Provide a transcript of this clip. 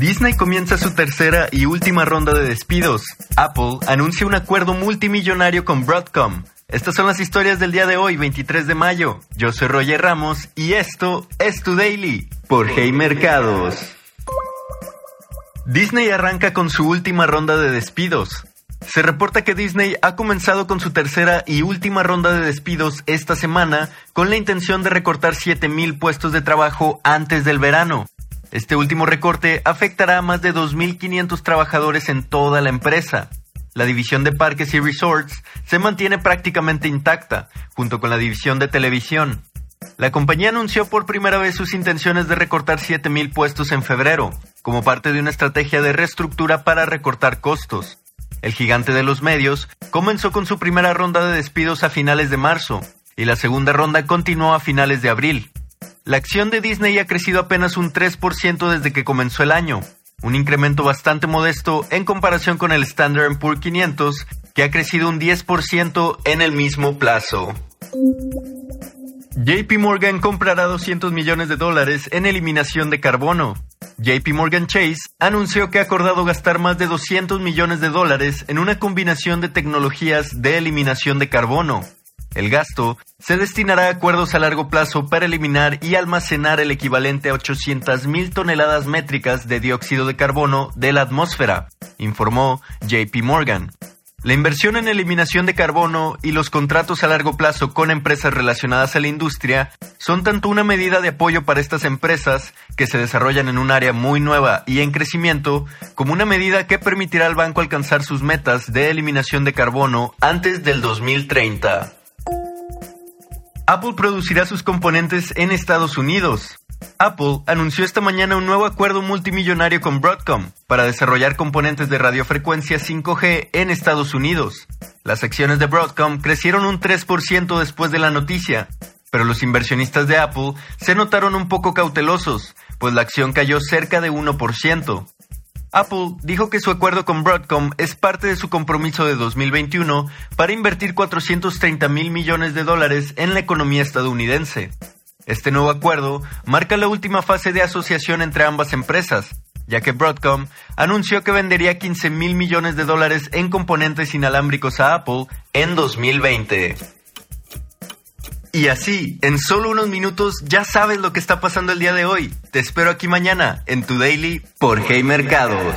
Disney comienza su tercera y última ronda de despidos. Apple anuncia un acuerdo multimillonario con Broadcom. Estas son las historias del día de hoy, 23 de mayo. Yo soy Roger Ramos y esto es Tu Daily por Hey Mercados. Disney arranca con su última ronda de despidos. Se reporta que Disney ha comenzado con su tercera y última ronda de despidos esta semana con la intención de recortar 7.000 puestos de trabajo antes del verano. Este último recorte afectará a más de 2.500 trabajadores en toda la empresa. La división de parques y resorts se mantiene prácticamente intacta, junto con la división de televisión. La compañía anunció por primera vez sus intenciones de recortar 7.000 puestos en febrero, como parte de una estrategia de reestructura para recortar costos. El gigante de los medios comenzó con su primera ronda de despidos a finales de marzo, y la segunda ronda continuó a finales de abril. La acción de Disney ha crecido apenas un 3% desde que comenzó el año, un incremento bastante modesto en comparación con el Standard Poor's 500, que ha crecido un 10% en el mismo plazo. JP Morgan comprará 200 millones de dólares en eliminación de carbono. JP Morgan Chase anunció que ha acordado gastar más de 200 millones de dólares en una combinación de tecnologías de eliminación de carbono, el gasto se destinará a acuerdos a largo plazo para eliminar y almacenar el equivalente a 800.000 toneladas métricas de dióxido de carbono de la atmósfera, informó JP Morgan. La inversión en eliminación de carbono y los contratos a largo plazo con empresas relacionadas a la industria son tanto una medida de apoyo para estas empresas, que se desarrollan en un área muy nueva y en crecimiento, como una medida que permitirá al banco alcanzar sus metas de eliminación de carbono antes del 2030. Apple producirá sus componentes en Estados Unidos. Apple anunció esta mañana un nuevo acuerdo multimillonario con Broadcom para desarrollar componentes de radiofrecuencia 5G en Estados Unidos. Las acciones de Broadcom crecieron un 3% después de la noticia, pero los inversionistas de Apple se notaron un poco cautelosos, pues la acción cayó cerca de 1%. Apple dijo que su acuerdo con Broadcom es parte de su compromiso de 2021 para invertir 430 mil millones de dólares en la economía estadounidense. Este nuevo acuerdo marca la última fase de asociación entre ambas empresas, ya que Broadcom anunció que vendería 15 mil millones de dólares en componentes inalámbricos a Apple en 2020. Y así, en solo unos minutos ya sabes lo que está pasando el día de hoy. Te espero aquí mañana en tu daily por Hey Mercados.